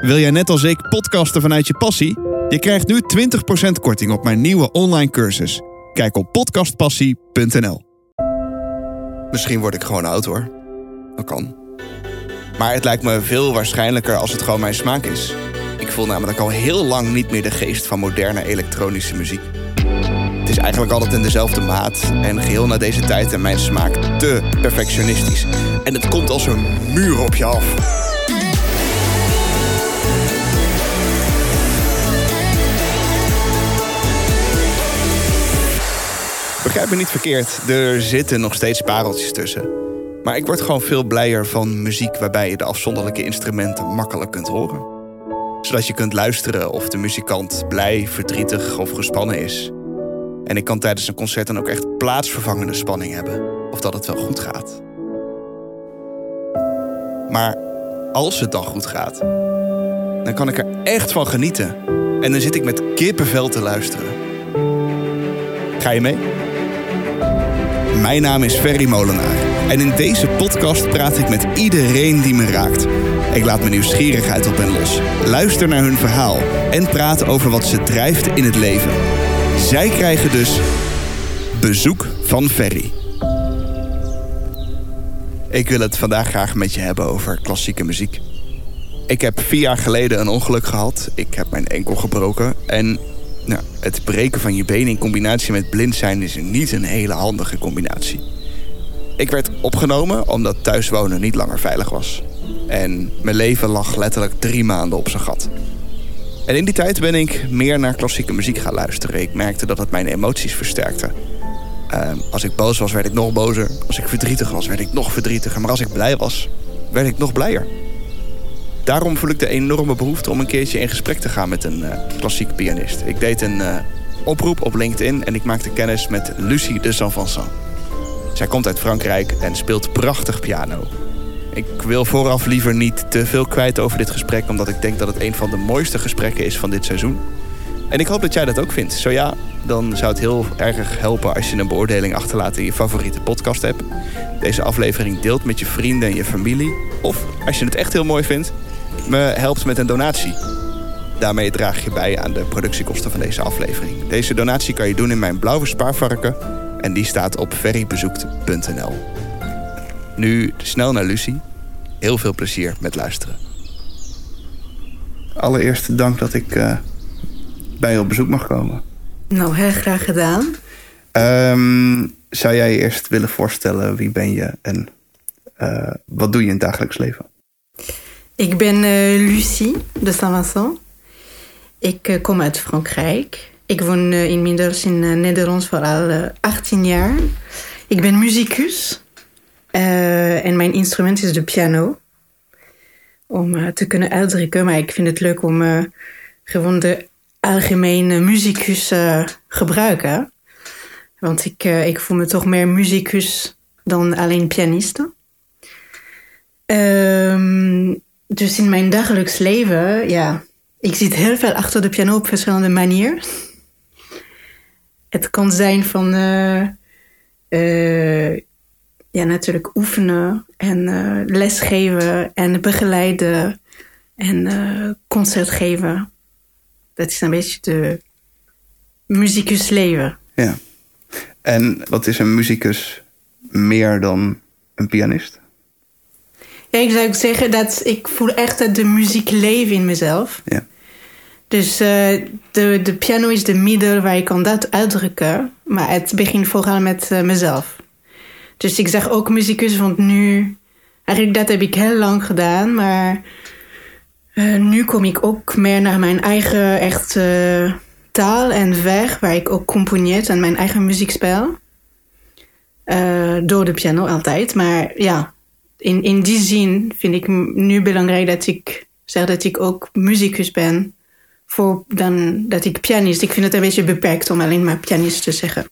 Wil jij net als ik podcasten vanuit je passie? Je krijgt nu 20% korting op mijn nieuwe online cursus. Kijk op podcastpassie.nl. Misschien word ik gewoon oud hoor. Dat kan. Maar het lijkt me veel waarschijnlijker als het gewoon mijn smaak is. Ik voel namelijk al heel lang niet meer de geest van moderne elektronische muziek. Het is eigenlijk altijd in dezelfde maat en geheel na deze tijd en mijn smaak te perfectionistisch. En het komt als een muur op je af. Begrijp me niet verkeerd, er zitten nog steeds pareltjes tussen. Maar ik word gewoon veel blijer van muziek waarbij je de afzonderlijke instrumenten makkelijk kunt horen. Zodat je kunt luisteren of de muzikant blij, verdrietig of gespannen is. En ik kan tijdens een concert dan ook echt plaatsvervangende spanning hebben. Of dat het wel goed gaat. Maar als het dan goed gaat, dan kan ik er echt van genieten. En dan zit ik met kippenvel te luisteren. Ga je mee? Mijn naam is Ferry Molenaar. En in deze podcast praat ik met iedereen die me raakt. Ik laat mijn nieuwsgierigheid op hen los. Luister naar hun verhaal. En praat over wat ze drijft in het leven. Zij krijgen dus bezoek van Ferry. Ik wil het vandaag graag met je hebben over klassieke muziek. Ik heb vier jaar geleden een ongeluk gehad. Ik heb mijn enkel gebroken. En nou, het breken van je been in combinatie met blind zijn is niet een hele handige combinatie. Ik werd opgenomen omdat thuiswonen niet langer veilig was. En mijn leven lag letterlijk drie maanden op zijn gat. En in die tijd ben ik meer naar klassieke muziek gaan luisteren. Ik merkte dat het mijn emoties versterkte. Uh, als ik boos was, werd ik nog bozer. Als ik verdrietig was, werd ik nog verdrietiger. Maar als ik blij was, werd ik nog blijer. Daarom voel ik de enorme behoefte om een keertje in gesprek te gaan met een uh, klassiek pianist. Ik deed een uh, oproep op LinkedIn en ik maakte kennis met Lucie de Saint-Vincent. Zij komt uit Frankrijk en speelt prachtig piano. Ik wil vooraf liever niet te veel kwijt over dit gesprek, omdat ik denk dat het een van de mooiste gesprekken is van dit seizoen. En ik hoop dat jij dat ook vindt. Zo ja, dan zou het heel erg helpen als je een beoordeling achterlaat in je favoriete podcast app. Deze aflevering deelt met je vrienden en je familie. Of als je het echt heel mooi vindt, me helpt met een donatie. Daarmee draag je bij aan de productiekosten van deze aflevering. Deze donatie kan je doen in mijn blauwe spaarvarken en die staat op ferrybezoekt.nl. Nu snel naar Lucie. Heel veel plezier met luisteren. Allereerst dank dat ik uh, bij je op bezoek mag komen. Nou, heel graag gedaan. Um, zou jij je eerst willen voorstellen wie ben je en uh, wat doe je in het dagelijks leven? Ik ben uh, Lucie de Saint-Vincent. Ik uh, kom uit Frankrijk. Ik woon uh, inmiddels in Nederland voor al 18 jaar. Ik ben muzikus. en mijn instrument is de piano. Om te kunnen uitdrukken. Maar ik vind het leuk om gewoon de algemene muzikus gebruiken. Want ik, ik voel me toch meer muzikus dan alleen pianiste. Um, dus in mijn dagelijks leven, ja, ik zit heel veel achter de piano op verschillende manieren. Het kan zijn van, uh, uh, ja, natuurlijk oefenen en uh, lesgeven en begeleiden en concert geven. Dat is een beetje de muzikus leven. Ja. En wat is een muzikus meer dan een pianist? Ik zou zeggen dat ik voel echt dat de muziek leeft in mezelf. Ja. Dus uh, de, de piano is de middel waar ik kan dat uitdrukken. Maar het begint vooral met uh, mezelf. Dus ik zeg ook muzikus, want nu... Eigenlijk dat heb ik heel lang gedaan, maar... Uh, nu kom ik ook meer naar mijn eigen echt taal en weg... waar ik ook componeer en mijn eigen muziek speel. door de piano altijd, maar ja in, in die zin vind ik nu belangrijk dat ik zeg dat ik ook muzikus ben. Voor dan dat ik pianist. Ik vind het een beetje beperkt om alleen maar pianist te zeggen.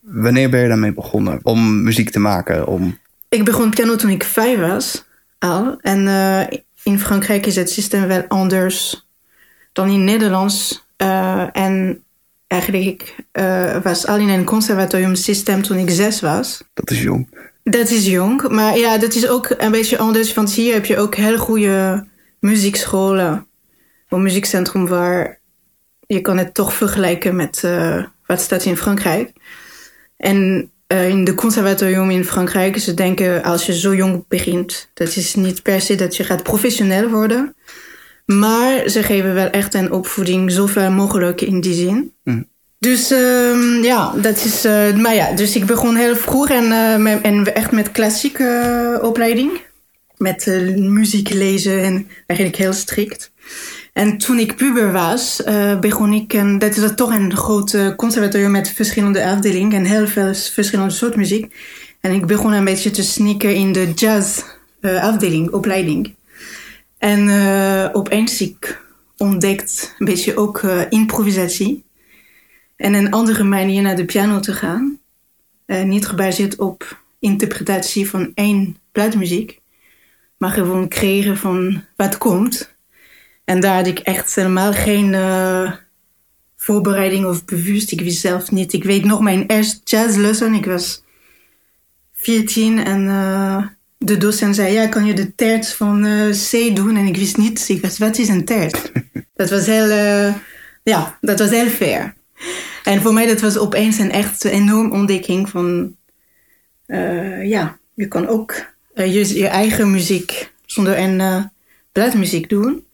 Wanneer ben je daarmee begonnen om muziek te maken? Om... Ik begon piano toen ik vijf was al. En uh, in Frankrijk is het systeem wel anders dan in Nederlands. Uh, en eigenlijk uh, was al in een conservatorium systeem toen ik zes was. Dat is jong. Dat is jong, maar ja, dat is ook een beetje anders. Want hier heb je ook heel goede muziekscholen. een muziekcentrum waar je kan het toch vergelijken met uh, wat staat in Frankrijk. En uh, in de conservatorium in Frankrijk, ze denken als je zo jong begint, dat is niet per se dat je gaat professioneel worden. Maar ze geven wel echt een opvoeding zoveel mogelijk in die zin. Mm. Dus uh, ja, dat is. Uh, maar ja, dus ik begon heel vroeg en, met, en echt met klassieke opleiding. Met muziek lezen en eigenlijk heel strikt. En toen ik puber was, begon ik, en dat is toch een groot conservatorium met verschillende afdelingen en heel veel verschillende soorten muziek. En ik begon een beetje te sneaken in de jazz afdeling, opleiding. En opeens ik ontdekt een beetje ook improvisatie. En een andere manier naar de piano te gaan. niet gebaseerd op interpretatie van één plaatmuziek. Maar gewoon creëren van wat komt. En daar had ik echt helemaal geen uh, voorbereiding of bewust. Ik wist zelf niet. Ik weet nog mijn eerste jazzlessen. Ik was 14 en uh, de docent zei: Ja, kan je de terts van uh, C doen? En ik wist niet. Ik was: Wat is een terts? dat was heel, ja, dat was heel fair. En voor mij dat was opeens een echt enorm ontdekking van, ja, je kan ook je, je eigen muziek zonder een bladmuziek doen.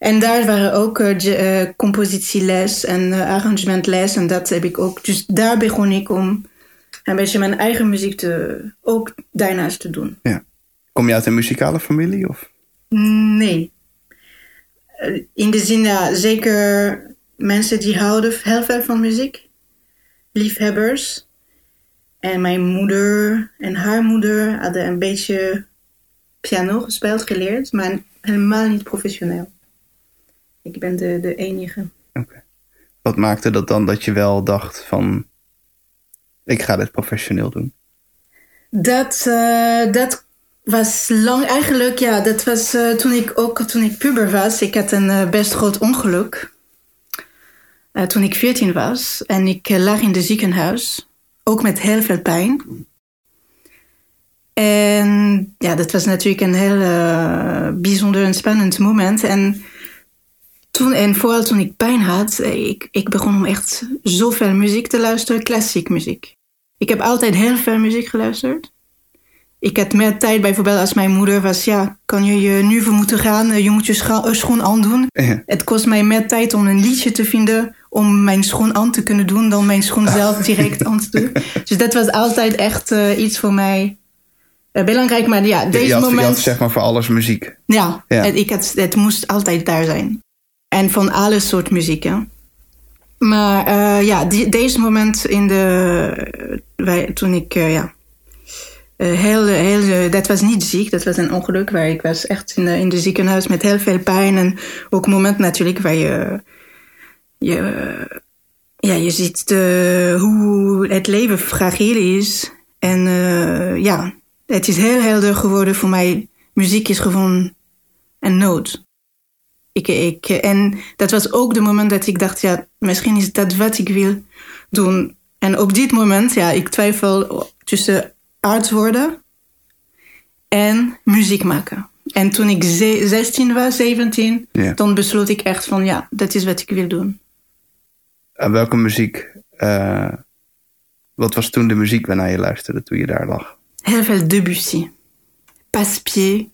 En daar waren ook uh, compositieles en uh, arrangementles en dat heb ik ook. Dus daar begon ik om een beetje mijn eigen muziek te, ook daarnaast te doen. Ja. Kom je uit een muzikale familie? Of? Nee. In de zin, ja, zeker mensen die houden heel veel van muziek. Liefhebbers. En mijn moeder en haar moeder hadden een beetje piano gespeeld, geleerd, maar helemaal niet professioneel. Ik ben de, de enige. Oké. Wat maakte dat dan dat je wel dacht van... ik ga dit professioneel doen? Dat, uh, dat was lang eigenlijk, ja, dat was uh, toen ik ook toen ik puber was. Ik had een uh, best groot ongeluk. Toen ik 14 was. En ik lag in de ziekenhuis. Ook met heel veel pijn. En ja, dat was natuurlijk een heel bijzonder en spannend moment. En toen, en vooral toen ik pijn had, eh, ik, ik begon om echt zoveel muziek te luisteren, klassiek muziek. Ik heb altijd heel veel muziek geluisterd. Ik had meer tijd, bijvoorbeeld als mijn moeder was, ja, kan je je nu voor moeten gaan, eh, je moet je eh, schoen aandoen. Ja. Het kost mij meer tijd om een liedje te vinden om mijn schoen aan te kunnen doen dan mijn schoen zelf direct aan te doen. Dus dat was altijd echt uh, iets voor mij uh, belangrijk. Maar ja, deze je had, moment... Je had zeg maar voor alles muziek. Ja, ja. Het, ik had, het moest altijd daar zijn. En van alle soort muziek. Hè? Maar uh, ja, die, deze moment in de. Wij, toen ik. Ja. Heel, heel, dat was niet ziek, dat was een ongeluk waar ik was echt in de, in de ziekenhuis met heel veel pijn. En ook een moment natuurlijk waar je. Je ja, je ziet de, hoe het leven fragiel is. En ja, het is heel helder geworden voor mij. Muziek is gewoon een nood. Ik, ik, en dat was ook de moment dat ik dacht, ja, misschien is dat wat ik wil doen. En op dit moment, ja, ik twijfel tussen arts worden en muziek maken. En toen ik 16 was, 17, ja. dan besloot ik echt van, ja, dat is wat ik wil doen. En welke muziek, uh, wat was toen de muziek waarnaar je luisterde toen je daar lag? Heel veel Debussy. Passepied,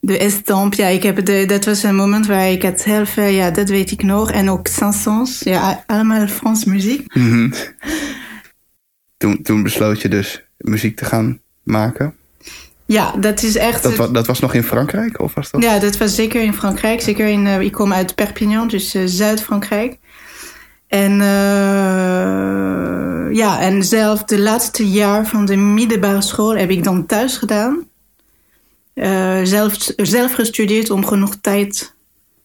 de estamp, ja, ik heb de, dat was een moment waar ik het heel veel, ja, dat weet ik nog. En ook Saint-Saëns, ja, allemaal Frans muziek. Mm -hmm. toen, toen besloot je dus muziek te gaan maken? Ja, dat is echt... Dat, was, dat was nog in Frankrijk, of was dat? Ja, dat was zeker in Frankrijk. Zeker in, uh, ik kom uit Perpignan, dus uh, Zuid-Frankrijk. En uh, ja, en zelf de laatste jaar van de middelbare school heb ik dan thuis gedaan. Uh, zelf, zelf gestudeerd om genoeg tijd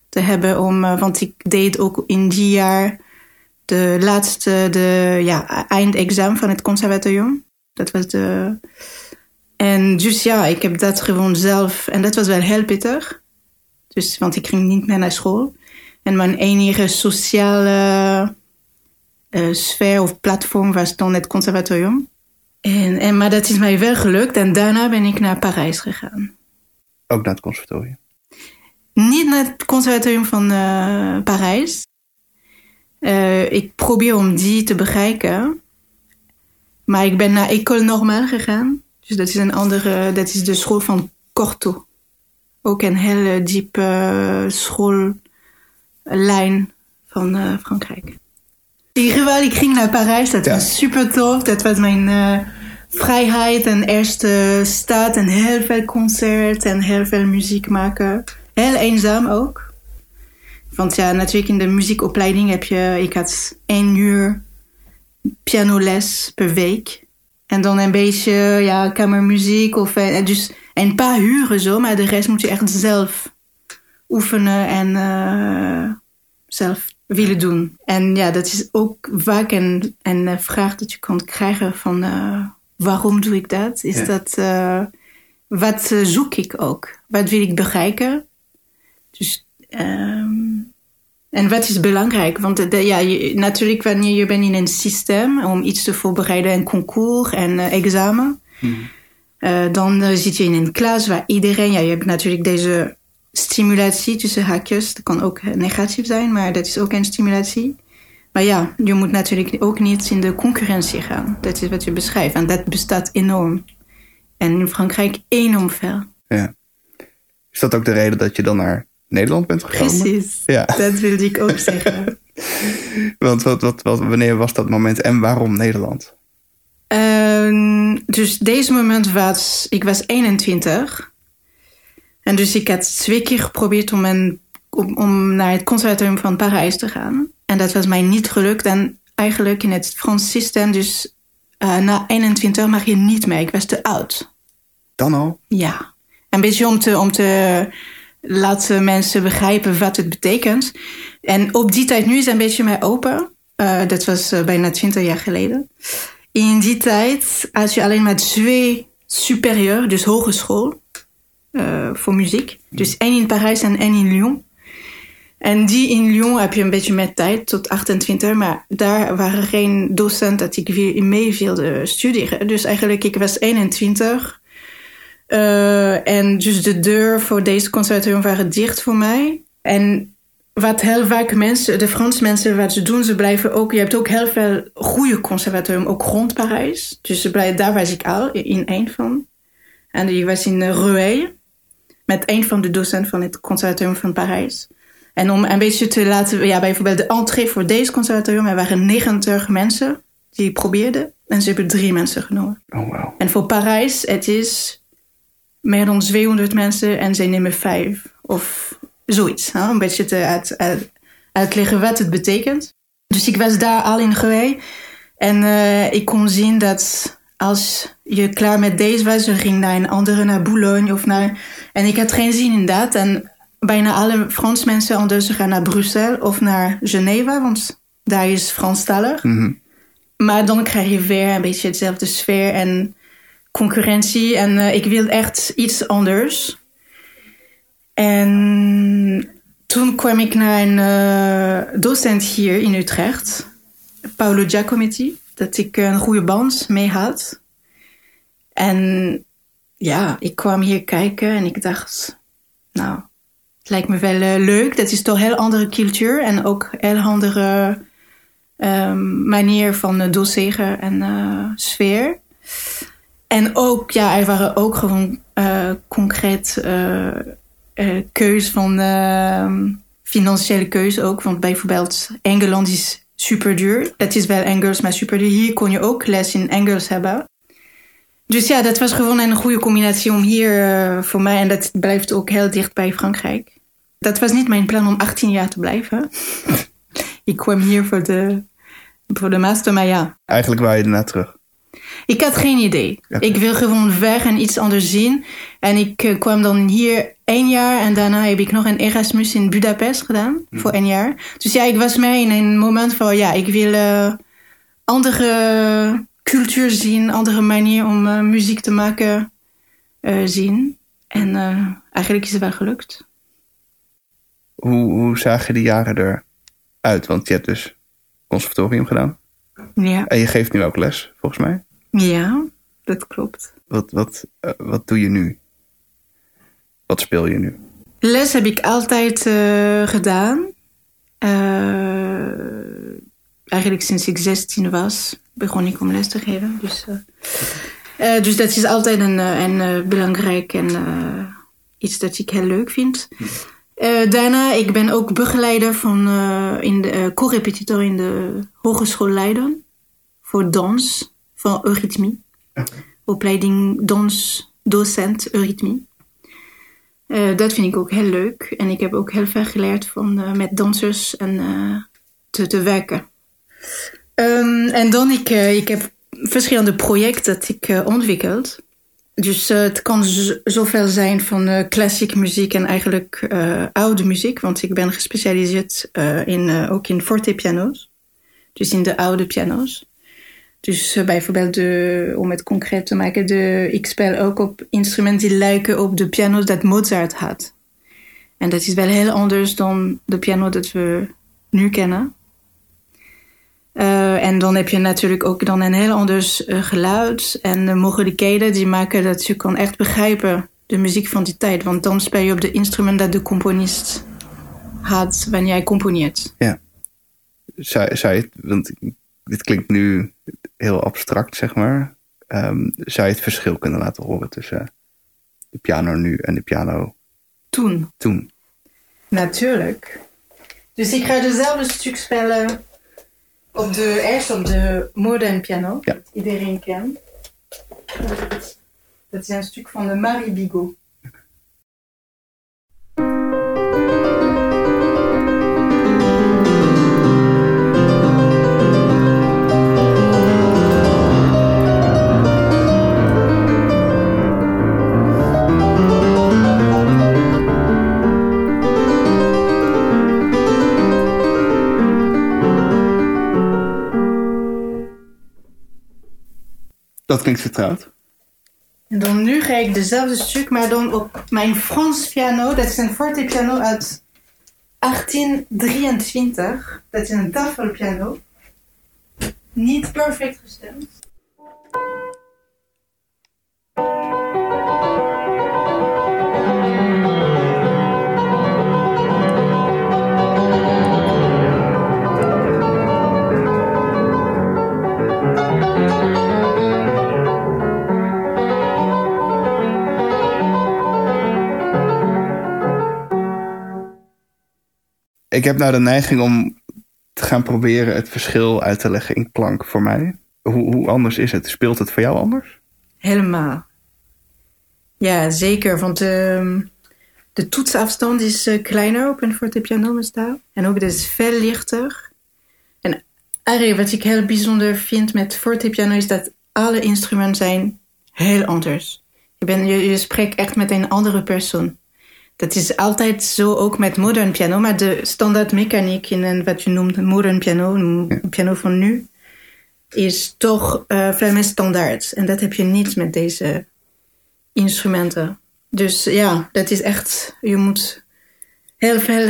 te hebben. Om, uh, want ik deed ook in die jaar de laatste de, ja, eindexamen van het conservatorium. Dat was de. En dus ja, ik heb dat gewoon zelf. En dat was wel heel pittig. Dus, want ik ging niet meer naar school. En mijn enige sociale uh, sfeer of platform was dan het conservatorium. En, en, maar dat is mij wel gelukt. En daarna ben ik naar Parijs gegaan. Ook naar het conservatorium? niet naar het conservatorium van uh, Parijs. Uh, ik probeer om die te bereiken. Maar ik ben naar École Normale gegaan. Dus dat is een andere, dat is de school van Corto. Ook een hele diepe schoollijn van uh, Frankrijk. Geval, ik ging naar Parijs. Dat ja. was super tof. Dat was mijn uh, vrijheid en eerste stad. En heel veel concert en heel veel muziek maken. Heel eenzaam ook. Want ja, natuurlijk in de muziekopleiding heb je... Ik had één uur pianoles per week. En dan een beetje ja, kamermuziek. Of, eh, dus een paar uren zo. Maar de rest moet je echt zelf oefenen en uh, zelf willen doen. En ja, dat is ook vaak een, een vraag dat je kan krijgen van... Uh, waarom doe ik dat? Is ja. dat... Uh, wat zoek ik ook? Wat wil ik bereiken? Dus... Um, en wat is belangrijk? Want de, ja, je, natuurlijk wanneer je bent in een systeem om iets te voorbereiden, een concours en examen, hmm. uh, dan uh, zit je in een klas waar iedereen, ja, je hebt natuurlijk deze stimulatie tussen haakjes, dat kan ook negatief zijn, maar dat is ook een stimulatie. Maar ja, je moet natuurlijk ook niet in de concurrentie gaan. Dat is wat je beschrijft. En dat bestaat enorm. En in Frankrijk enorm veel. Ja. Is dat ook de reden dat je dan naar Nederland bent gekomen. Precies, ja. dat wilde ik ook zeggen. Want wat, wat, wat, wanneer was dat moment en waarom Nederland? Uh, dus deze moment was, ik was 21. En dus ik had twee keer geprobeerd om, een, om, om naar het conservatorium van Parijs te gaan. En dat was mij niet gelukt. En eigenlijk in het Frans systeem, dus uh, na 21 mag je niet meer. Ik was te oud. Dan al? Ja. Een beetje om te, om te laten mensen begrijpen wat het betekent. En op die tijd, nu is het een beetje meer open. Uh, dat was uh, bijna twintig jaar geleden. In die tijd had je alleen maar twee superieur, dus hogeschool, uh, voor muziek. Dus één in Parijs en één in Lyon. En die in Lyon heb je een beetje meer tijd, tot 28, maar daar waren geen docenten dat ik mee wilde studeren. Dus eigenlijk, ik was 21 uh, en dus de deur voor deze conservatorium waren dicht voor mij. En wat heel vaak mensen, de Franse mensen, wat ze doen, ze blijven ook. Je hebt ook heel veel goede conservatorium, ook rond Parijs. Dus ze blijven, daar was ik al in één van. En die was in Rueil, met een van de docenten van het conservatorium van Parijs. En om een beetje te laten, ja, bijvoorbeeld de entree voor deze conservatorium, er waren 90 mensen die probeerden. En ze hebben drie mensen genomen. Oh, wow. En voor Parijs, het is meer dan 200 mensen en zij nemen vijf. Of zoiets. Hè? Een beetje te uit, uit, uitleggen wat het betekent. Dus ik was daar al in geweest. En uh, ik kon zien dat als je klaar met deze was, ging naar een andere, naar Boulogne of naar... En ik had geen zin in dat. En bijna alle Frans mensen anders gaan naar Brussel of naar Geneva, want daar is Franstalig. Mm -hmm. Maar dan krijg je weer een beetje hetzelfde sfeer en concurrentie en uh, ik wil echt iets anders. En toen kwam ik naar een uh, docent hier in Utrecht, Paolo Giacometti, dat ik een goede band mee had. En ja, ik kwam hier kijken en ik dacht, nou, het lijkt me wel uh, leuk. Dat is toch een heel andere cultuur en ook een heel andere um, manier van doseren en sfeer. En ook, ja, er waren ook gewoon uh, concreet uh, uh, keus van financiële keuze ook. Want bijvoorbeeld Engeland is super duur. Het is wel Engels, maar super duur. Hier kon je ook les in Engels hebben. Dus ja, dat was gewoon een goede combinatie om hier voor mij. En dat blijft ook heel dicht bij Frankrijk. Dat was niet mijn plan om 18 jaar te blijven. ik kwam hier voor de, voor de master, maar ja. Eigenlijk wou je daarna terug. Ik had geen idee. Ik wil gewoon weg en iets anders zien. En ik uh, kwam dan hier één jaar en daarna heb ik nog een Erasmus in Budapest gedaan hm. voor één jaar. Dus ja, ik was mee in een moment van ja, ik wil uh, andere cultuur zien, andere manier om uh, muziek te maken zien. En eigenlijk is het wel gelukt. Hoe, hoe zagen die jaren eruit? Want je hebt dus conservatorium gedaan. Ja. En je geeft nu ook les, volgens mij. Ja, dat klopt. Wat, wat, uh, wat doe je nu? Wat speel je nu? Les heb ik altijd uh, gedaan. Uh, eigenlijk sinds ik 16 was, begon ik om les te geven. Dus, uh, dus dat is altijd een, een belangrijk en iets dat ik heel leuk vind. daarna, ik ben ook begeleider van in de co-repetitor in de Hogeschool Leiden voor dans van eurythmie. Opleiding dans docent eurythmie. Uh, dat vind ik ook heel leuk. En ik heb ook heel veel geleerd van uh, met dansers en, uh, te, te, werken. Um, en dan, ik, ik heb verschillende projecten dat ik ontwikkeld. Dus het kan zoveel zijn van klassieke muziek en eigenlijk oude muziek. Want ik ben gespecialiseerd in, ook in fortepiano's. Dus in de oude piano's. Dus uh, bijvoorbeeld, de, om het concreet te maken, de, ik speel ook op instrumenten die lijken op de piano's dat Mozart had. En dat is wel heel anders dan de piano dat we nu kennen. Uh, en dan heb je natuurlijk ook dan een heel anders uh, geluid en de mogelijkheden die maken dat je kan echt begrijpen de muziek van die tijd. Want dan speel je op de instrument dat de componist had wanneer hij componeert. Ja. Zou je, want dit klinkt nu heel abstract, zeg maar. Um, zou je het verschil kunnen laten horen tussen de piano nu en de piano toen? Toen. Natuurlijk. Dus ik ga dezelfde stuk spelen op de, eerst op de modern piano, ja. dat iedereen kent. Dat is een stuk van de Marie Bigot. Dat klinkt vertrouwd. En dan nu ga ik dezelfde stuk, maar dan op mijn Frans piano. Dat is een fortepiano uit 1823. Dat is een tafelpiano. Niet perfect gestemd. Ik heb nou de neiging om te gaan proberen het verschil uit te leggen in klank voor mij. Hoe, hoe anders is het? Speelt het voor jou anders? Helemaal. Ja, zeker. Want de, de toetsafstand is uh, kleiner op een fortepiano staal. En ook is veel lichter. En eigenlijk wat ik heel bijzonder vind met fortepiano is dat alle instrumenten zijn heel anders. Je, ben, je, je spreekt echt met een andere persoon. Dat is altijd zo ook met modern piano, maar de standaardmechaniek in een, wat je noemt modern piano, een piano van nu, is toch uh, veel meer standaard. En dat heb je niet met deze instrumenten. Dus ja, dat is echt, je moet heel veel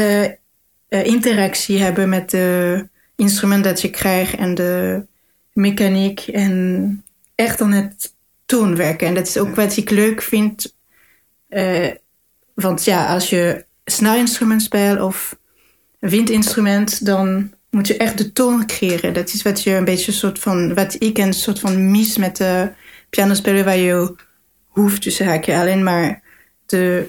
uh, interactie hebben met de instrument dat je krijgt en de mechaniek en echt aan het toonwerken. En dat is ook wat ik leuk vind. Uh, want ja, als je snarinstrument speelt of windinstrument, dan moet je echt de toon creëren. Dat is wat je een beetje een soort van, wat ik een soort van mis met de piano spelen, waar je hoeft tussen haakje alleen maar de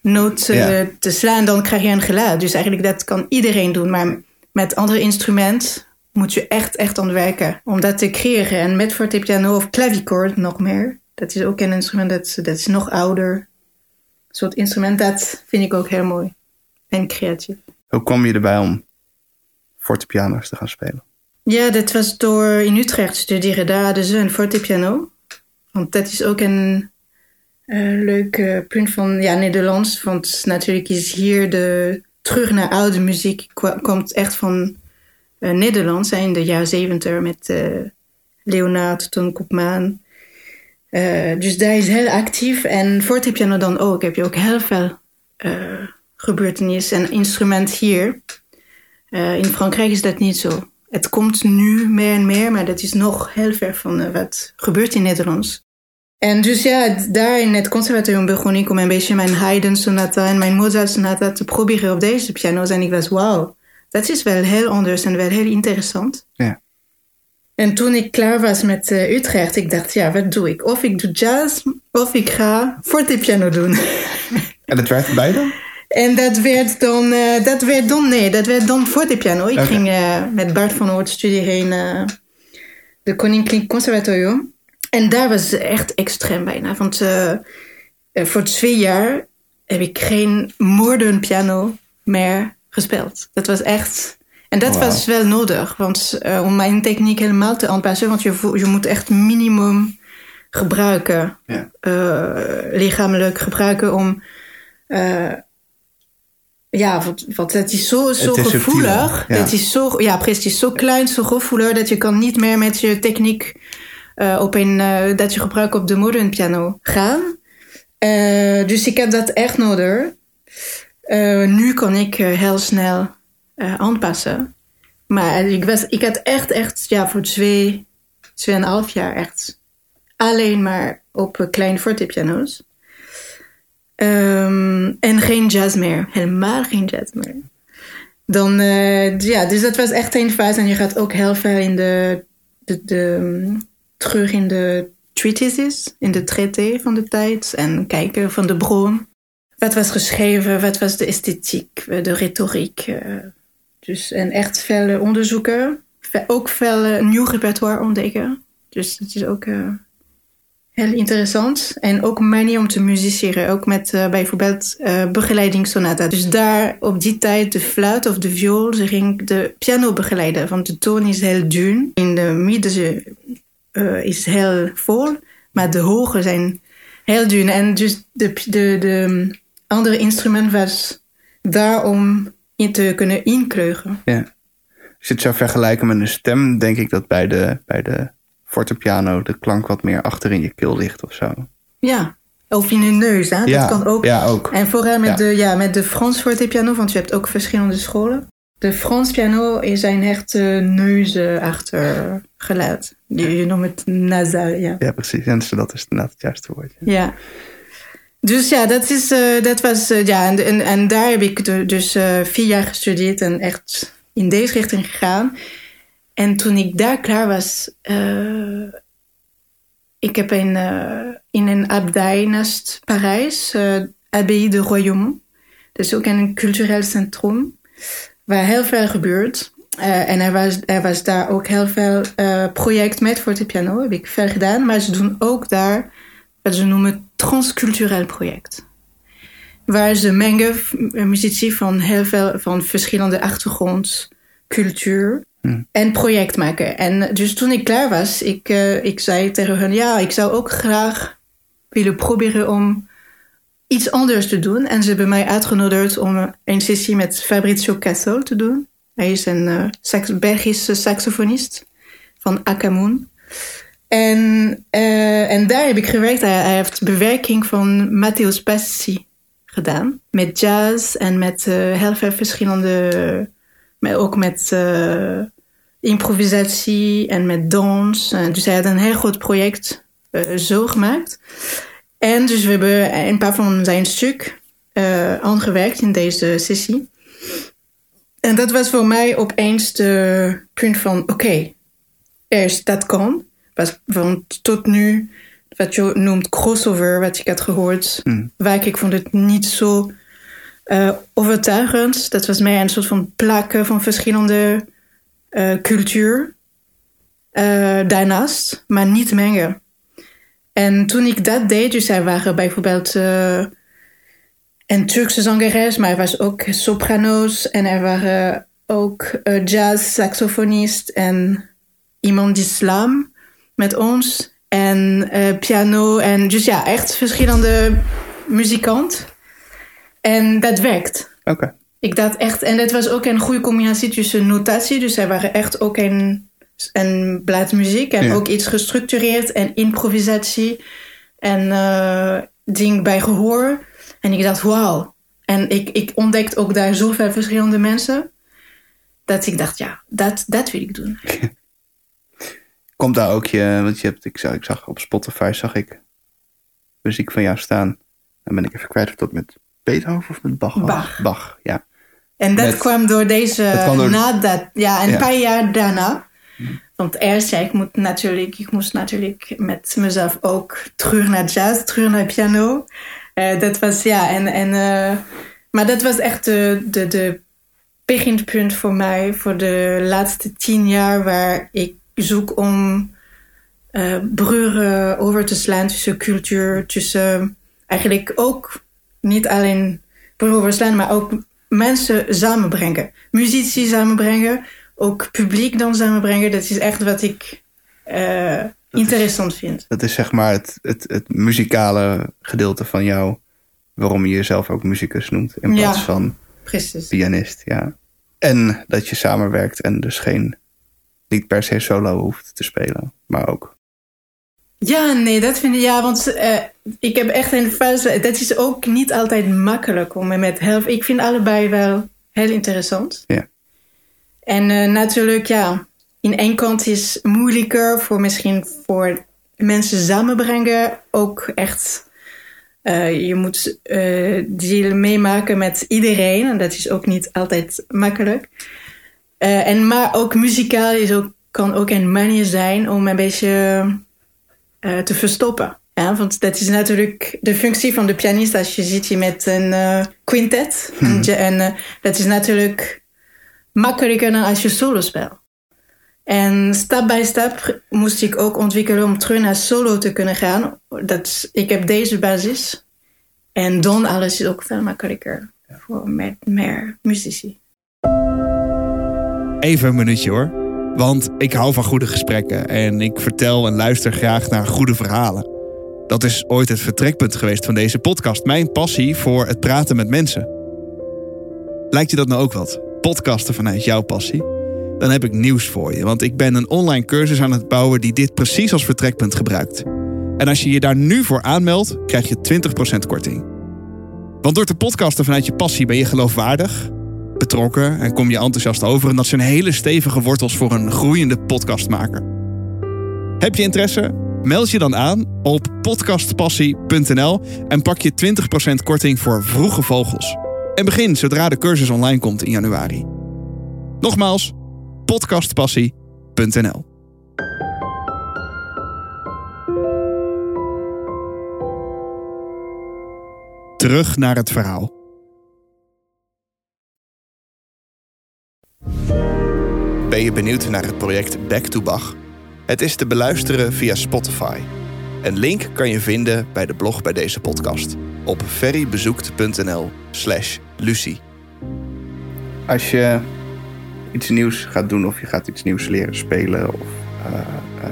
noot ja. te slaan, dan krijg je een geluid. Dus eigenlijk dat kan iedereen doen, maar met andere instrument moet je echt, echt aan werken om dat te creëren. En met fortepiano of clavichord nog meer. Dat is ook een instrument dat, dat is nog ouder soort instrument, dat vind ik ook heel mooi en creatief. Hoe kwam je erbij om fortepiano's te gaan spelen? Ja, dat was door in Utrecht studeren. Daar hadden ze een fortepiano. Want dat is ook een uh, leuk uh, punt van ja, Nederlands. Want natuurlijk is hier de terug naar oude muziek komt echt van uh, Nederlands. In de jaren zeventig met Leonard, Ton Koopman. Uh, dus daar is heel actief. En fortepiano dan ook. Heb je ook heel veel uh, gebeurtenissen en instrument hier. Uh, in Frankrijk is dat niet zo. Het komt nu meer en meer, maar dat is nog heel ver van wat gebeurt in Nederlands. En dus ja, daar in het conservatorium begon ik om een beetje mijn Haydn sonata en mijn Mozart sonata te proberen op deze piano's. En ik was, wauw, dat is wel heel anders en wel heel interessant. Ja. En toen ik klaar was met uh, Utrecht, ik dacht, ja, wat doe ik? Of ik doe jazz, of ik ga fortepiano doen. En dat werd beide? En dat werd dan, uh, dat werd dan, nee, dat werd dan fortepiano. Ik ging uh, met Bart van Oort studeren in de Koninklijk Conservatorium. En daar was het echt extreem bijna. Want voor twee jaar heb ik geen modern piano meer gespeeld. Dat was echt... En dat Wow. was wel nodig. Want uh, om mijn techniek helemaal te aanpassen... want je, je moet echt minimum gebruiken. Ja. uh, lichamelijk gebruiken om... uh, ja, want, want het is zo, zo Het is gevoelig. subtiel, ja. Het is zo, ja, precies. Het is zo klein, zo gevoelig... dat je kan niet meer met je techniek... Op een, dat je gebruikt op de modern piano gaan. Dus ik heb dat echt nodig. Nu kan ik heel snel uh, aanpassen. Maar ik, was, ik had echt, echt ja, voor twee, tweeënhalf jaar echt alleen maar op kleine fortepiano's. Um, en geen jazz meer. Helemaal geen jazz meer. Dan, uh, ja, dus dat was echt een fase. En je gaat ook heel veel in de, de, de terug in de treatises, in de traité van de tijd. En kijken van de bron. Wat was geschreven, wat was de esthetiek, de retoriek. Dus, en echt veel onderzoeken. Ook uh, nieuw repertoire ontdekken. Dus dat is ook uh, heel interessant. En ook manier om te musiceren. Ook met uh, bijvoorbeeld uh, begeleidingssonata. Dus daar op die tijd de fluit of de viool, ze ging de piano begeleiden. Want de toon is heel dun. In de midden is heel vol. Maar de hoge zijn heel dun. En dus de, de, de andere instrument was daar om in te kunnen inkleuren. Ja. Als je het zou vergelijken met een stem, denk ik dat bij de, bij de fortepiano de klank wat meer achter in je keel ligt of zo. Ja, of in je neus, hè? Ja, dat kan ook. ja, ook. En vooral met, Ja. de, ja, met de Frans fortepiano, want je hebt ook verschillende scholen. De Frans piano is een echt uh, neusachter geluid. Je, je noemt het nasal, ja. Ja, precies. En dat is inderdaad het juiste woord. Ja. Ja. Dus ja, dat, is, uh, dat was, uh, ja, en, en, en daar heb ik dus uh, vier jaar gestudeerd en echt in deze richting gegaan. En toen ik daar klaar was, ik heb in een abdij naast Parijs, Abbaye de Royaumont. Dat is ook een cultureel centrum waar heel veel gebeurt. En er was, er was daar ook heel veel uh, project met fortepiano, heb ik veel gedaan. Maar ze doen ook daar wat ze noemen transcultureel project. Waar ze mengen f- muzici van heel veel van verschillende achtergrond, cultuur Hmm. en project maken. En dus toen ik klaar was, ik, uh, ik zei tegen hen, ja, ik zou ook graag willen proberen om iets anders te doen. En ze hebben mij uitgenodigd om een sessie met Fabrizio Cassol te doen. Hij is een uh, sax Belgische saxofonist van Akamoon. En, uh, en daar heb ik gewerkt. Hij, hij heeft bewerking van Matthäus Passi gedaan. Met jazz en met uh, heel veel verschillende... Maar ook met uh, improvisatie en met dans. Dus hij had een heel groot project zo gemaakt. En dus we hebben een paar van zijn stuk aangewerkt in deze sessie. En dat was voor mij opeens de punt van... Oké, okay, eerst dat kan. Want tot nu, wat je noemt crossover, wat ik had gehoord... Mm. waar ik vond het niet zo uh, overtuigend. Dat was meer een soort van plakken van verschillende uh, cultuur. Uh, daarnaast, maar niet mengen. En toen ik dat deed, dus er waren bijvoorbeeld een Turkse zangeres, maar er was ook soprano's en er waren ook jazz, saxofonist en iemand die slam met ons en uh, piano en dus ja, echt verschillende muzikanten. En dat werkt. Oké. Okay. Ik dacht echt, en dat was ook een goede combinatie tussen notatie, dus er waren echt ook een en bladmuziek en ja. ook iets gestructureerd en improvisatie en uh, ding bij gehoor. En ik dacht, wauw. En ik, ik ontdekte ook daar zoveel verschillende mensen dat ik dacht, ja, dat, dat wil ik doen. Komt daar ook je, want je hebt, ik zag, ik zag op Spotify zag ik muziek van jou staan. Dan ben ik even kwijt of dat met Beethoven of met Bach. Bach. Bach, ja. En dat Met- kwam door deze, Dat kwam door- na dat, ja, een Ja. paar jaar daarna. Want eerst, ja, ik, moet natuurlijk, ik moest natuurlijk met mezelf ook terug naar jazz, terug naar piano. Eh, dat was, ja, en, en, eh, maar dat was echt de, de, de beginpunt voor mij voor de laatste tien jaar, waar ik zoek om eh bruggen over te slaan tussen cultuur, tussen eigenlijk ook niet alleen bruggen overslaan, maar ook mensen samenbrengen. Muzici samenbrengen, ook publiek dan samenbrengen. Dat is echt wat ik eh, interessant vind. Dat is zeg maar het, het, het muzikale gedeelte van jou. Waarom je jezelf ook muzikus noemt. In Ja. plaats van Precies. pianist, ja. En dat je samenwerkt en dus geen... Niet per se solo hoeft te spelen. Maar ook... Ja, nee, dat vind ik. Ja, want eh, ik heb echt een fase. Dat is ook niet altijd makkelijk om me met help. Ik vind allebei wel heel interessant. Ja. En eh, natuurlijk, ja, in één kant is moeilijker voor misschien voor mensen samenbrengen. Ook echt. eh, je moet deal meemaken met iedereen. En dat is ook niet altijd makkelijk. Eh, en, maar ook muzikaal is ook, kan ook een manier zijn om een beetje eh, te verstoppen. Ja, want dat is natuurlijk de functie van de pianist als je zit hier met een eh, quintet. En, je- en dat is natuurlijk makkelijker dan als je solo speelt. En stap bij stap moest ik ook ontwikkelen om terug naar solo te kunnen gaan. Dat, ik heb deze basis. En dan alles is ook veel makkelijker voor met meer muzici. Even een minuutje hoor. Want ik hou van goede gesprekken en ik vertel en luister graag naar goede verhalen. Dat is ooit het vertrekpunt geweest van deze podcast. Mijn passie voor het praten met mensen. Lijkt je dat nou ook wat? Podcasten vanuit jouw passie? Dan heb ik nieuws voor je, want ik ben een online cursus aan het bouwen die dit precies als vertrekpunt gebruikt. En als je je daar nu voor aanmeldt, krijg je 20% korting. Want door te podcasten vanuit je passie ben je geloofwaardig, betrokken en kom je enthousiast over. En dat zijn hele stevige wortels voor een groeiende podcastmaker. Heb je interesse? Meld je dan aan op podcastpassie.nl en pak je 20% korting voor vroege vogels. En begin zodra de cursus online komt in januari. Nogmaals, podcastpassie.nl. Terug naar het verhaal. Ben je benieuwd naar het project Back to Bach? Het is te beluisteren via Spotify. Een link kan je vinden bij de blog bij deze podcast op ferrybezoekt.nl slash Lucie. Als je iets nieuws gaat doen of je gaat iets nieuws leren spelen of eh, eh,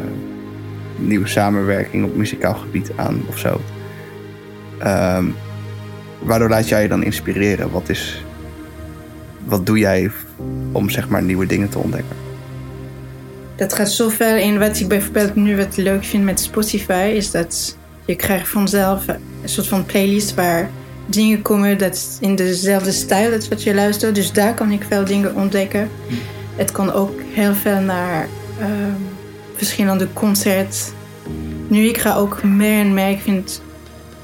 nieuwe samenwerking op muzikaal gebied aan of zo. Ehm, waardoor laat jij je dan inspireren? Wat is wat doe jij om zeg maar nieuwe dingen te ontdekken? Dat gaat zo ver in wat ik bijvoorbeeld nu wat leuk vind met Spotify, is dat je krijgt vanzelf een soort van playlist waar dingen komen dat in dezelfde stijl als wat je luistert. Dus daar kan ik veel dingen ontdekken. Het kan ook heel veel naar ehm, verschillende concerts. Nu ik ga ook meer en meer, ik vind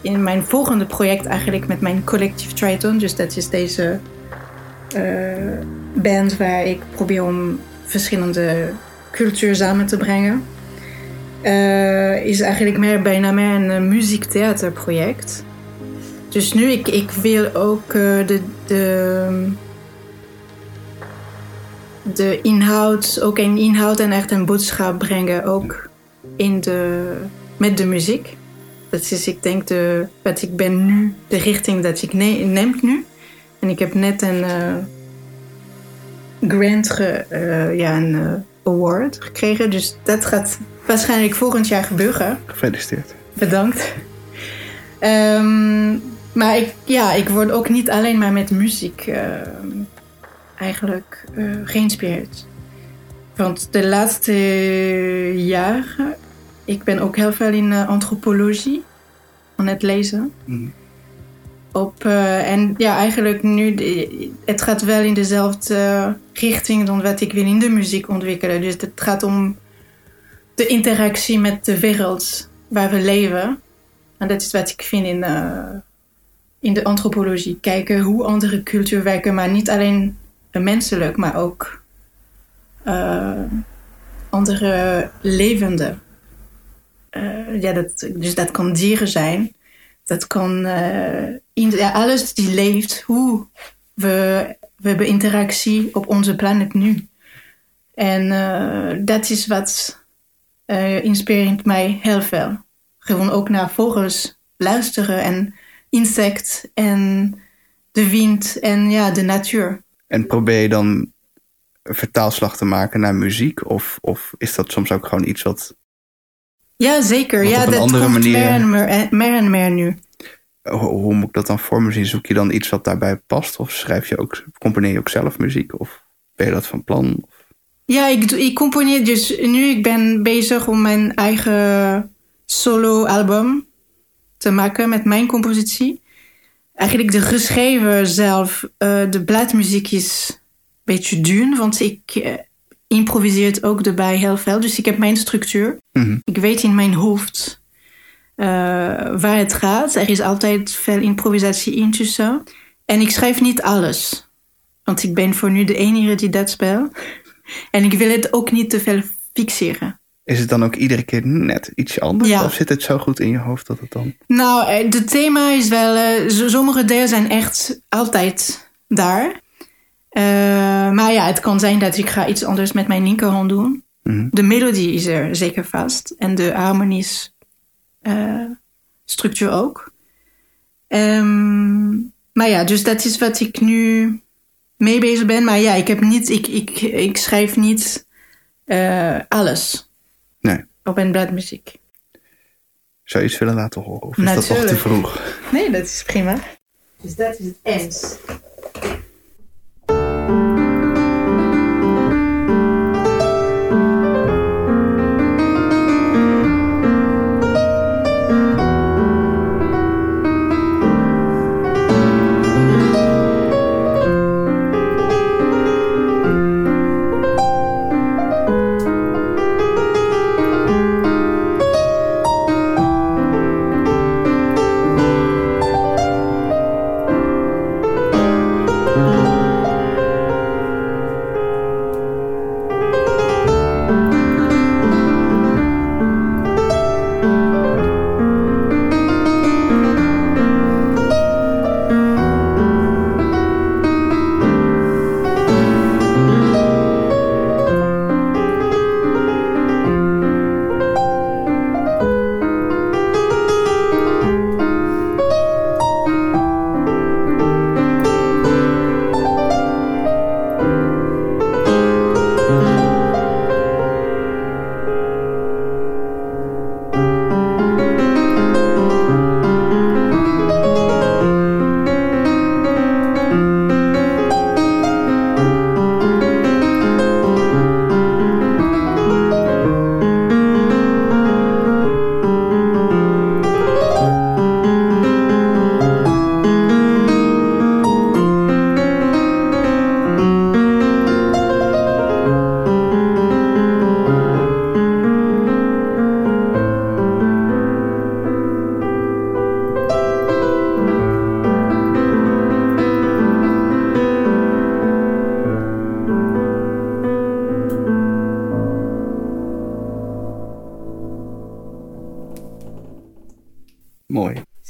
in mijn volgende project eigenlijk met mijn collectief Triton, dus dat is deze eh, band waar ik probeer om verschillende cultuur samen te brengen. Eh, is eigenlijk meer bijna meer een eh, muziektheaterproject. Dus nu, ik, ik wil ook eh, de, de, de inhoud, ook een inhoud en echt een boodschap brengen, ook in de, met de muziek. Dat is, ik denk, de, wat ik ben nu, de richting dat ik ne neem nu. En ik heb net een grant, ge, eh, ja, een eh, award gekregen. Dus dat gaat waarschijnlijk volgend jaar gebeuren. Gefeliciteerd. Bedankt. Ehm, maar ik, ja, ik word ook niet alleen maar met muziek ehm, eigenlijk geïnspireerd. Want de laatste jaren, ik ben ook heel veel in antropologie aan het lezen. Mhm. Op, eh, en ja, eigenlijk nu, het gaat wel in dezelfde richting dan wat ik wil in de muziek ontwikkelen. Dus het gaat om de interactie met de wereld waar we leven. En dat is wat ik vind in, uh, in de antropologie. Kijken hoe andere culturen werken, maar niet alleen menselijk, maar ook uh, andere levende. Uh, ja, dat, dus dat kan dieren zijn. Dat kan ja, alles die leeft, hoe we, we hebben interactie op onze planeet nu. En dat is wat inspireert mij heel veel gewoon ook naar vogels luisteren en insect en de wind en ja, de natuur. En probeer je dan vertaalslag te maken naar muziek? Of, of is dat soms ook gewoon iets wat. Ja, zeker. Ja, dat andere komt manier... meer, en meer, meer en meer nu. Hoe, hoe, moet ik dat dan voor me zien? Zoek je dan iets wat daarbij past? Of schrijf je ook, componeer je ook zelf muziek? Of ben je dat van plan? Ja, ik, ik componeer dus nu. Ik ben bezig om mijn eigen solo-album te maken met mijn compositie. Eigenlijk de geschreven zelf, uh, de bladmuziek is een beetje duur, want ik improviseer het ook erbij heel veel. Dus ik heb mijn structuur. Mhm. Ik weet in mijn hoofd uh, waar het gaat. Er is altijd veel improvisatie in tussen. En ik schrijf niet alles. Want ik ben voor nu de enige die dat speelt. En ik wil het ook niet te veel fixeren. Is het dan ook iedere keer net iets anders? Ja. Of zit het zo goed in je hoofd dat het dan... Nou, het eh, thema is wel... Uh, sommige delen zijn echt altijd daar. Uh, maar ja, het kan zijn dat ik ga iets anders met mijn linkerhand doen. Mm De melodie is er zeker vast. En de harmonies uh, structuur ook. Um, maar ja, dus dat is wat ik nu mee bezig ben. Maar ja, ik, heb niet, ik, ik, ik schrijf niet alles. Nee. Op een bladmuziek. Zou je iets willen laten horen? Of is dat nog te vroeg? Nee, dat is prima. Dus dat is het eens.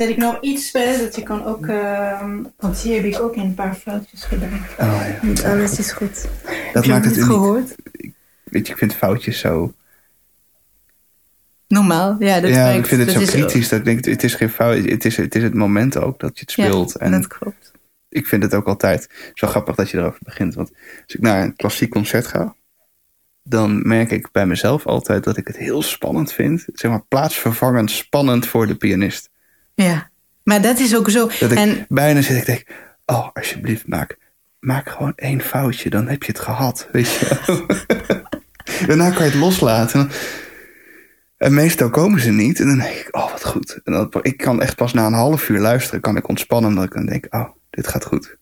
Zet ik nog iets bij, dat je kan ook... Uh, want hier heb ik ook een paar foutjes gedaan. Oh, ja. Niet alles is goed. Dat maakt het, het gehoord. Weet je, ik vind foutjes zo... Normaal, ja. Dat ja, ik vind het zo kritisch. Dat ik denk, het is geen fout. Het is, het is het moment ook dat je het speelt. Ja, en dat klopt. Ik vind het ook altijd zo grappig dat je erover begint. Want als ik naar een klassiek concert ga, dan merk ik bij mezelf altijd dat ik het heel spannend vind. Zeg maar plaatsvervangend spannend voor de pianist. Ja, maar dat is ook zo. Dat en... bijna zit ik denk, oh alsjeblieft maak, maak gewoon één foutje, dan heb je het gehad, weet je Daarna kan je het loslaten. En meestal komen ze niet. En dan denk ik, oh wat goed. En dan, ik kan echt pas na een half uur luisteren, kan ik ontspannen. Dat ik dan denk, oh, dit gaat goed.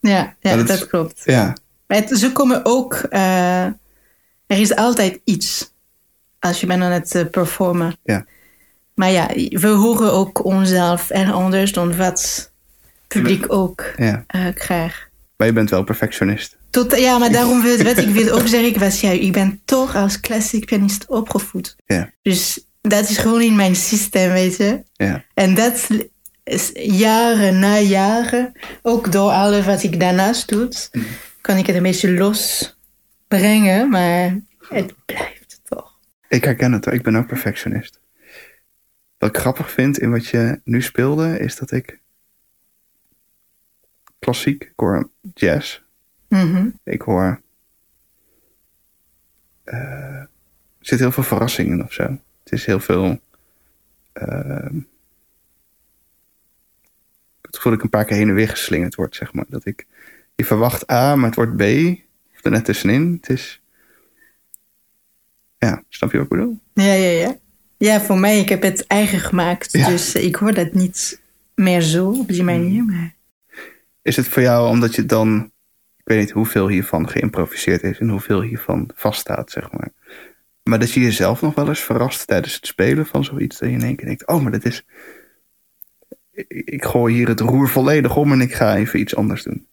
Ja, ja dat, klopt. Ja. Maar ze komen ook, uh, er is altijd iets als je bent aan het uh, performen. Ja. Maar ja, we horen ook onszelf en anders dan wat publiek ook Ja. eh, krijgt. Maar je bent wel perfectionist. Tot, ja, maar daarom wil, wat ik wil ook zeggen, ik, was, ja, ik ben toch als klassiek pianist opgevoed. Ja. Dus dat is gewoon in mijn systeem, weet je. Ja. En dat is jaren na jaren, ook door alles wat ik daarnaast doe, kan ik het een beetje losbrengen, maar het blijft toch. Ik herken het. Ik ben ook perfectionist. Wat ik grappig vind in wat je nu speelde, is dat ik klassiek, ik hoor jazz, Mhm. ik hoor. er zit heel veel verrassing in of zo. Het is heel veel. heb het gevoel dat ik een paar keer heen en weer geslingerd word, zeg maar. Dat ik. Je verwacht A, maar het wordt B. Of er net tussenin. Het is. Ja, snap je wat ik bedoel? Ja, ja, ja. Ja, voor mij, ik heb het eigen gemaakt, Ja. dus ik hoor dat niet meer zo op die manier. Maar... Is het voor jou omdat je dan. Ik weet niet hoeveel hiervan geïmproviseerd is en hoeveel hiervan vaststaat, zeg maar. Maar dat je jezelf nog wel eens verrast tijdens het spelen van zoiets. Dat je in één keer denkt: oh, maar dit is. Ik gooi hier het roer volledig om en ik ga even iets anders doen.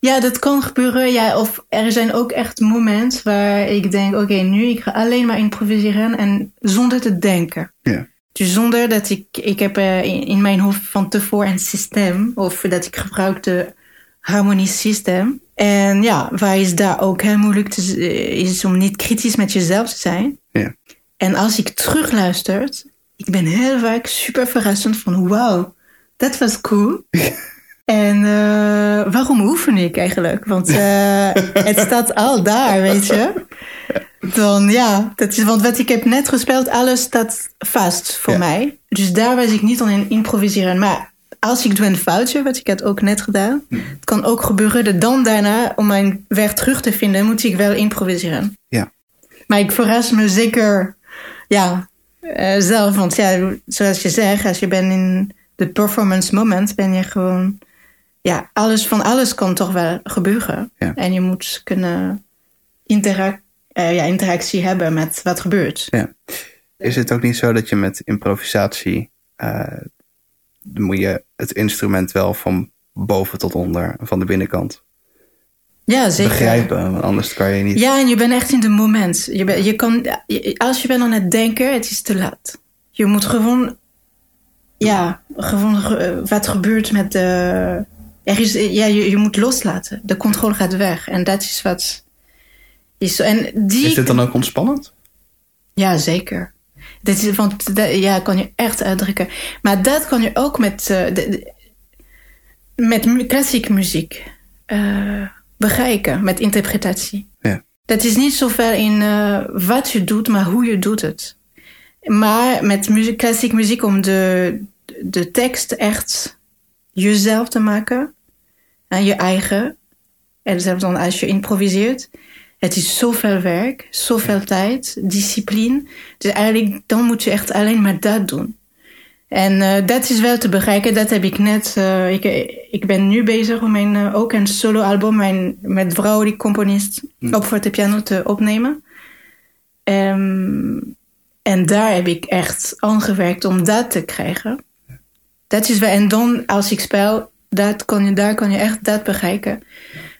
Ja, dat kan gebeuren. Ja, of er zijn ook echt momenten waar ik denk: oké, nu ik ga alleen maar improviseren en zonder te denken. Ja. Dus zonder dat ik, ik heb eh, in, mijn hoofd van tevoren een systeem, of dat ik gebruik de harmoniesysteem. En ja, waar is daar ook heel moeilijk te, eh, is om niet kritisch met jezelf te zijn. Ja. En als ik terugluister, ik ben heel vaak super verrassend van wauw, dat was cool. En eh, waarom oefen ik eigenlijk? Want eh, het staat al daar, weet je. Dan ja, dat is, want wat ik heb net gespeeld, alles staat vast voor Ja. mij. Dus daar was ik niet aan in improviseren. Maar als ik doe een foutje, wat ik had ook net gedaan, het kan ook gebeuren dat dan daarna, om mijn weg terug te vinden, moet ik wel improviseren. Ja. Maar ik verras me zeker, ja, eh, zelf. Want ja, zoals je zegt, als je bent in de performance moment, ben je gewoon, ja, alles van alles kan toch wel gebeuren. Ja. En je moet kunnen interac- eh, ja, interactie hebben met wat gebeurt. Ja. Is het ook niet zo dat je met improvisatie. eh, moet je het instrument wel van boven tot onder, van de binnenkant Ja, zeker. begrijpen? Want anders kan je niet. Ja, en je bent echt in de moment. Je ben, je kan, als je bent aan het denken, het is te laat. Je moet gewoon, ja, gewoon ge- wat gebeurt met de. Er is, ja, je, je moet loslaten. De controle gaat weg. En dat is wat. Is. En die, Is dit dan ook ontspannend? Ja, zeker. Dit is, want dat, ja, kan je echt uitdrukken. Maar dat kan je ook met, eh, de, de- met klassieke muziek eh, bereiken, met interpretatie. Ja. Dat is niet zoveel in eh, wat je doet, maar hoe je doet het. Maar met muziek, klassieke muziek om de, de tekst echt jezelf te maken. En je eigen. En zelfs dan als je improviseert. Het is zoveel werk, zoveel tijd, discipline. Dus eigenlijk, dan moet je echt alleen maar dat doen. En eh, dat is wel te bereiken. Dat heb ik net. eh, ik, ik ben nu bezig om mijn, eh, ook een solo-album mijn, met vrouw die componist op fortepiano te opnemen. Ehm, en daar heb ik echt aan gewerkt om dat te krijgen. Dat is wel, en dan als ik speel, dat kan je, daar kan je echt dat bereiken.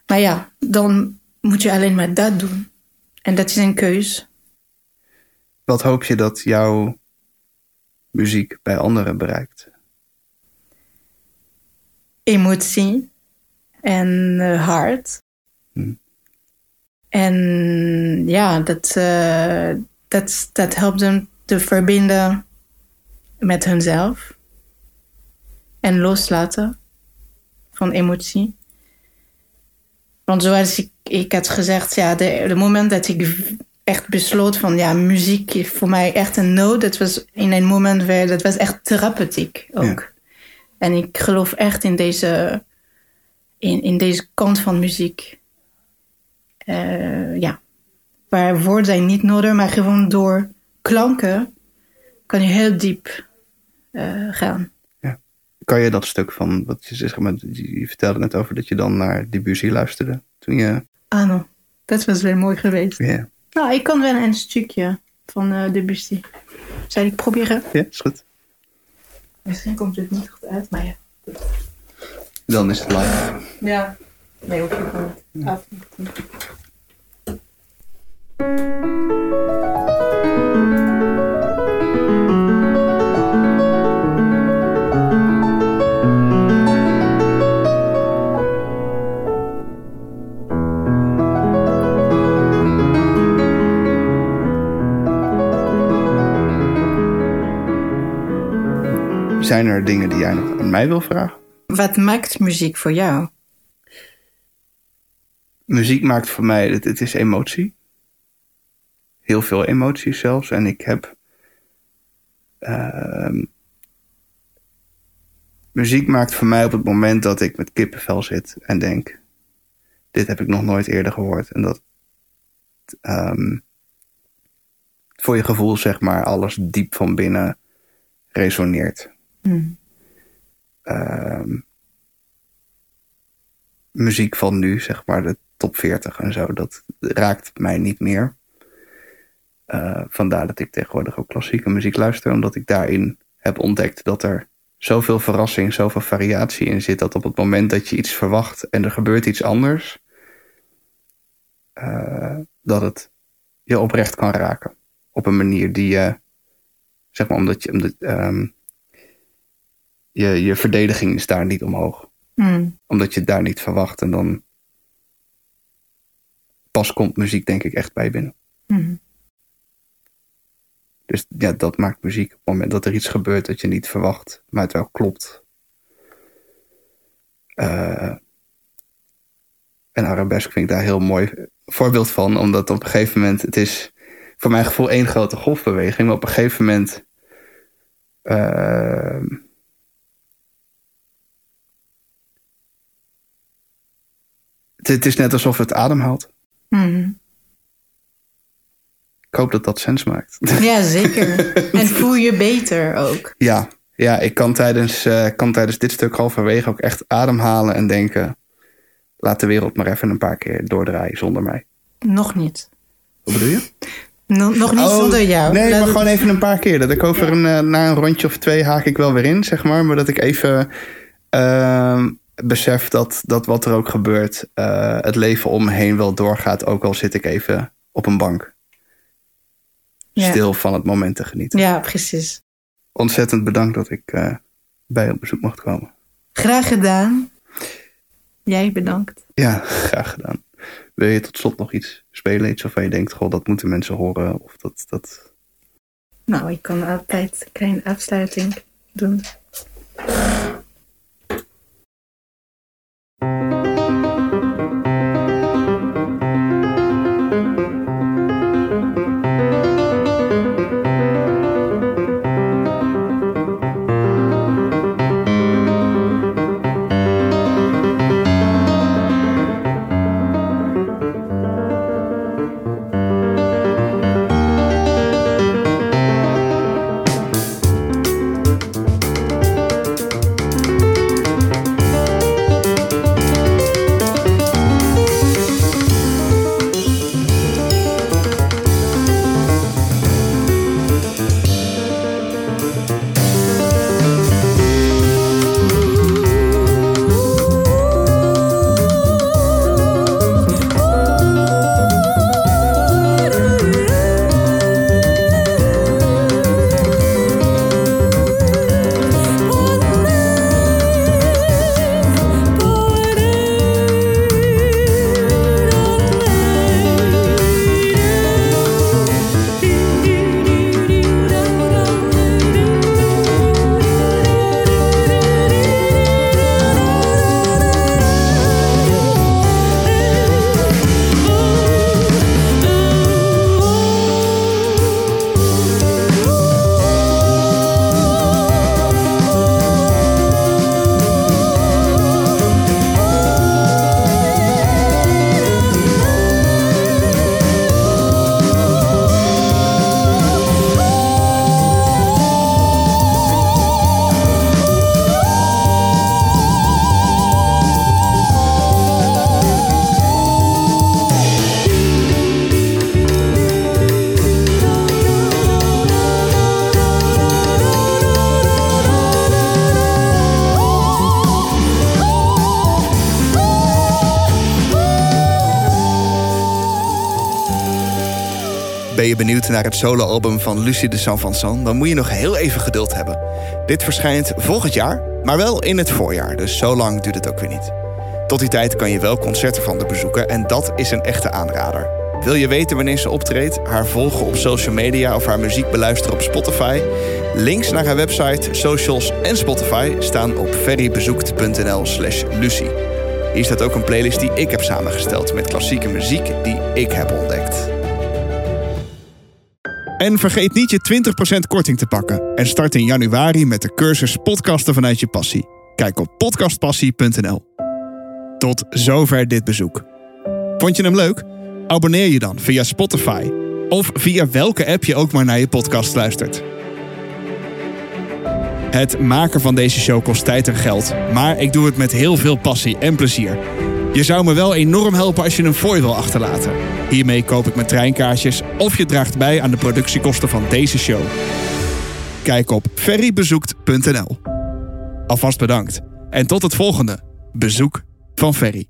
Maar ja, dan moet je alleen maar dat doen. En dat is een keus. Wat hoop je dat jouw muziek bij anderen bereikt? Emotie en eh, hart. Hmm. En ja, dat, eh, dat, dat helpt hem te verbinden met hunzelf. En loslaten van emotie. Want zoals ik, ik had gezegd, ja, de, de moment dat ik echt besloot van ja, muziek is voor mij echt een nood. Dat was in een moment waar dat was echt therapeutiek ook. En ik geloof echt in deze, in, in deze kant van muziek. Eh, ja, waar woorden zijn niet nodig, maar gewoon door klanken kan je heel diep eh, gaan. Kan je dat stuk van, wat je, zeg maar, je vertelde net over dat je dan naar Debussy luisterde toen je... Ah, no. Dat was wel mooi geweest. Ja. Nou, ik kan wel een stukje van eh Debussy. Zal ik proberen? Ja, is goed. Misschien komt het niet goed uit, maar ja. Dan is het live. Ja. Nee, hoef je gewoon niet af Zijn er dingen die jij nog aan mij wil vragen? Wat maakt muziek voor jou? Muziek maakt voor mij, het, het is emotie. Heel veel emoties zelfs. En ik heb. ehm, muziek maakt voor mij op het moment dat ik met kippenvel zit en denk: Dit heb ik nog nooit eerder gehoord. En dat. ehm, voor je gevoel, zeg maar, alles diep van binnen resoneert. Ehm, muziek van nu, zeg maar, de top 40 en zo, dat raakt mij niet meer. Eh, vandaar dat ik tegenwoordig ook klassieke muziek luister, omdat ik daarin heb ontdekt dat er zoveel verrassing, zoveel variatie in zit, dat op het moment dat je iets verwacht en er gebeurt iets anders, eh, dat het je oprecht kan raken. Op een manier die je, zeg maar, omdat je, omdat, ehm, je, je verdediging is daar niet omhoog Hmm. omdat je het daar niet verwacht. En dan pas komt muziek denk ik echt bij binnen. Hmm. Dus ja, dat maakt muziek. Op het moment dat er iets gebeurt dat je niet verwacht, maar het wel klopt. Eh, en arabesk vind ik daar een heel mooi voorbeeld van. Omdat op een gegeven moment, het is voor mijn gevoel één grote golfbeweging. Maar op een gegeven moment... eh, het, is net alsof het ademhaalt. Hmm. Ik hoop dat dat sens maakt. Ja, zeker. en voel je beter ook. Ja, ja ik kan tijdens, eh, kan tijdens dit stuk halverwege ook echt ademhalen en denken... laat de wereld maar even een paar keer doordraaien zonder mij. Nog niet. Wat bedoel je? No- nog niet Oh, zonder jou. Nee, maar gewoon even een paar keer. Dat ik over een, eh, na een rondje of twee haak ik wel weer in, zeg maar. Maar dat ik even ehm, besef dat, dat wat er ook gebeurt... eh, het leven om me heen wel doorgaat. Ook al zit ik even op een bank. Ja. Stil van het moment te genieten. Ja, precies. Ontzettend bedankt dat ik eh, bij je op bezoek mocht komen. Graag gedaan. Jij bedankt. Ja, graag gedaan. Wil je tot slot nog iets spelen? Iets waarvan je denkt, goh, dat moeten mensen horen? Of dat, dat... Nou, ik kan altijd een kleine afsluiting doen. Ben je benieuwd naar het soloalbum van Lucie de Saint Vincent? Dan moet je nog heel even geduld hebben. Dit verschijnt volgend jaar, maar wel in het voorjaar, dus zo lang duurt het ook weer niet. Tot die tijd kan je wel concerten van de bezoeken en dat is een echte aanrader. Wil je weten wanneer ze optreedt, haar volgen op social media of haar muziek beluisteren op Spotify? Links naar haar website, socials en Spotify staan op ferrybezoekt.nl/slash Lucie. Hier staat ook een playlist die ik heb samengesteld met klassieke muziek die ik heb ontdekt. En vergeet niet je 20% korting te pakken. En start in januari met de cursus Podcasten vanuit je passie. Kijk op podcastpassie.nl. Tot zover dit bezoek. Vond je hem leuk? Abonneer je dan via Spotify of via welke app je ook maar naar je podcast luistert. Het maken van deze show kost tijd en geld, maar ik doe het met heel veel passie en plezier. Je zou me wel enorm helpen als je een fooi wil achterlaten. Hiermee koop ik mijn treinkaartjes of je draagt bij aan de productiekosten van deze show. Kijk op ferrybezoekt.nl. Alvast bedankt en tot het volgende bezoek van Ferry.